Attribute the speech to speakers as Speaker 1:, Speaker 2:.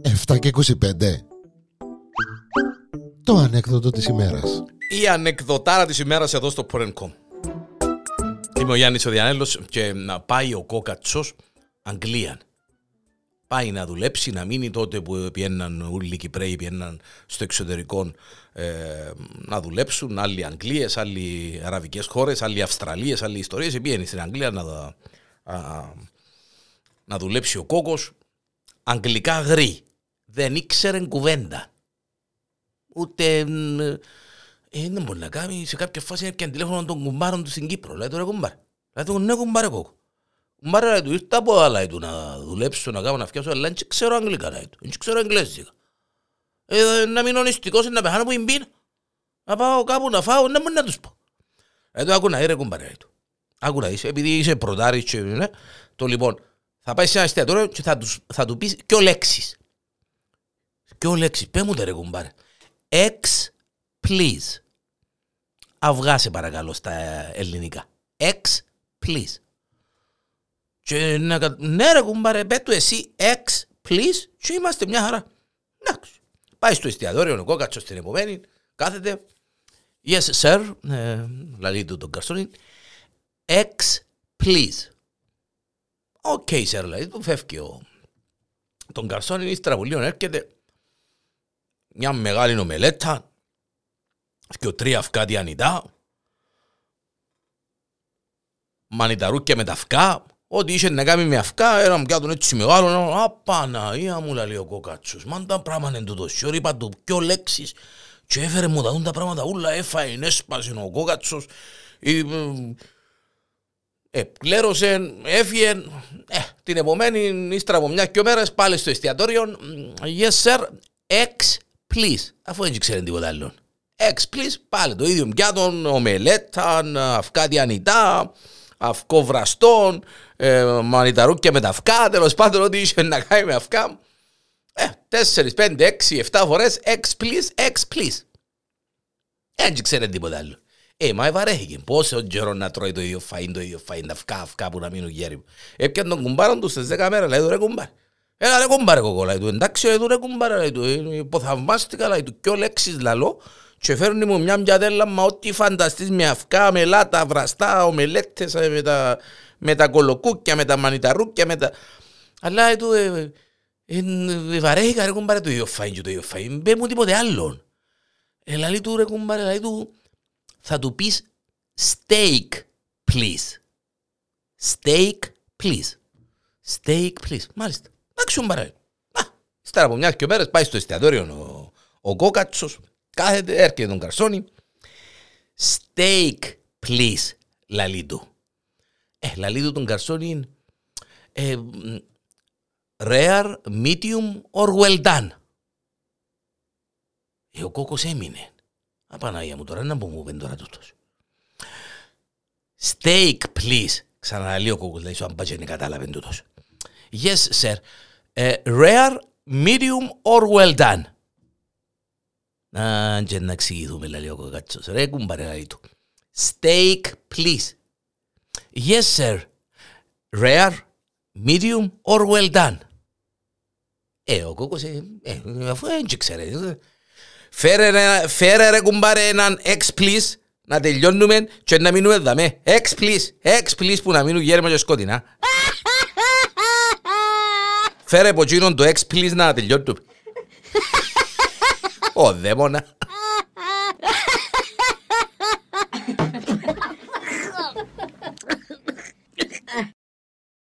Speaker 1: Εφτά και 25 Το ανέκδοτο της ημέρας.
Speaker 2: Η ανεκδοτάρα της ημέρας εδώ στο Porn.com Είμαι ο Γιάννης ο Διανέλος και να πάει ο κόκατσος Αγγλία. Πάει να δουλέψει, να μείνει τότε που πιέναν όλοι οι Κυπρέοι, πιέναν στο εξωτερικό ε, να δουλέψουν, άλλοι Αγγλίες, άλλοι αραβικές χώρες, άλλοι Αυστραλίες, άλλοι ιστορίες. Πήγαινε στην Αγγλία να, α, να δουλέψει ο κόκος. Αγγλικά γρή. Δεν ήξερε κουβέντα. Ούτε... Ε, δεν μπορεί να κάνει σε κάποια φάση έπιαν τηλέφωνο των κουμπάρων τους στην Κύπρο. Λέει τώρα κουμπάρ. Λέει του ναι κουμπάρε κόκο. Κουμπάρε λέει του ήρθα από άλλα του να δουλέψω, να κάνω να φτιάξω, αλλά δεν ξέρω αγγλικά λέει του. Δεν ξέρω αγγλέζικα. Ε, να μείνω νηστικός, να πεθάνω που είναι πίνα. Να πάω κάπου να φάω, να μπορεί να τους πω. Ε, το άκου να ήρε κουμπάρε λέει του. Άκου να είσαι, επειδή είσαι πρωτάρης και ναι, το λοιπόν, θα πάει σε ένα εστιατόριο και θα, τους, θα του πεις ο λέξεις. ο λέξεις, πέ μου τε ρε κουμπάρε. Ex, please. Αυγά σε παρακαλώ στα ελληνικά. Ex, please. Και να, ναι ρε κουμπάρε, πέτου εσύ ex, please και είμαστε μια χαρά. Εντάξει. Πάει στο εστιατόριο, ο κόκατσος στην επομένη, κάθεται. Yes, sir, ε, λαλεί του τον καρσόνι. Ex, please. Οκ, okay, sir, λέει του, φεύγει ο... Τον καρσόνι, ύστερα που λίγο έρχεται μια μεγάλη νομελέτα και τρία αυκά ανητά μανιταρούκια με τα αυκά Ό,τι είχε να κάνει με αυκά, ένα μου τον έτσι μεγάλο, απαναία μου λέει ο κοκάτσος. Μαν τα πράγματα είναι τούτο, σιόρ, είπα του πιο λέξεις και έφερε μου τα δουν τα πράγματα, ούλα έφαε, έσπασε ο κοκάτσος. Ε, πλέρωσε, έφυγε, ε, την επομένη, ύστερα από μια και μέρες, πάλι στο εστιατόριο, yes sir, ex please, αφού δεν ξέρει τίποτα άλλο. Ex please, πάλι το ίδιο πιάτον, ομελέτα, αυκά διανητά, αυκό βραστόν, ε, μανιταρούκια με τα αυκά, τέλος πάντων ό,τι είχε να κάνει με αυκά. Ε, τέσσερις, πέντε, έξι, εφτά φορές, ex please, ex please. Έτσι ξέρετε τίποτα άλλο. Ε, μα βαρέθηκε. Πόσο καιρό να τρώει το ίδιο φαΐν, το ίδιο φαΐν, τα αυκά, αυκά που να μείνουν γέροι μου. Έπιαν τον κουμπάρον τους στις δέκα μέρες, λέει του ρε κουμπάρ. Έλα ρε κουμπάρε κοκό, λέει του, εντάξει λέει του ρε κουμπάρε, λέει του, υποθαυμάστηκα, λέει του, κι λέξεις λαλό, και φέρνει μου μια μιαδέλα, μα ό,τι φανταστείς με αυκά, με λάτα, βραστά, ομελέτες, ε, με τα, με τα κολοκούκια, με τα μανιταρούκια, με τα... Αλλά του, ε, ε, ε, βαρέθηκα ρε κουμπάρε το ίδιο φαΐν και το ίδιο φαΐν, μπε μου τίποτε άλλον. Ε, λαλή του ρε κουμπάρε, λαλή του, θα του πεις steak, please. Steak, please. Steak, please. Μάλιστα. Εντάξει, κουμπάρε. Ύστερα από μια και μέρες πάει στο εστιατόριο ο, ο κόκατσος, Κάθεται, έρχεται τον καρσόνι. Steak, please, λαλί του. Ε, λαλί του τον καρσόνι ε, rare, medium or well done. Ε, ο κόκκος έμεινε. Απανάγια μου τώρα, να μου πέντε τώρα τούτος. Steak, please. Ξαναλέει ο κόκκος, λέει, σου αν πάει και κατάλαβε τούτος. Yes, sir. Uh, rare, medium or well done. Α, και να εξηγηθούμε, λέει ο κοκατσός. Ρε κουμπάρε, λέει του. Steak, please. Yes, sir. Rare, medium or well done. Ε, ο κόκκος, ε, ε, αφού δεν ξέρει. Φέρε, φέρε ρε κουμπάρε έναν ex please, να τελειώνουμε και να μείνουμε δαμέ. Ex please, ex please που να μείνουν γέρμα και σκότεινα. Φέρε από εκείνον το ex please να τελειώνουμε. Ω δαίμονα.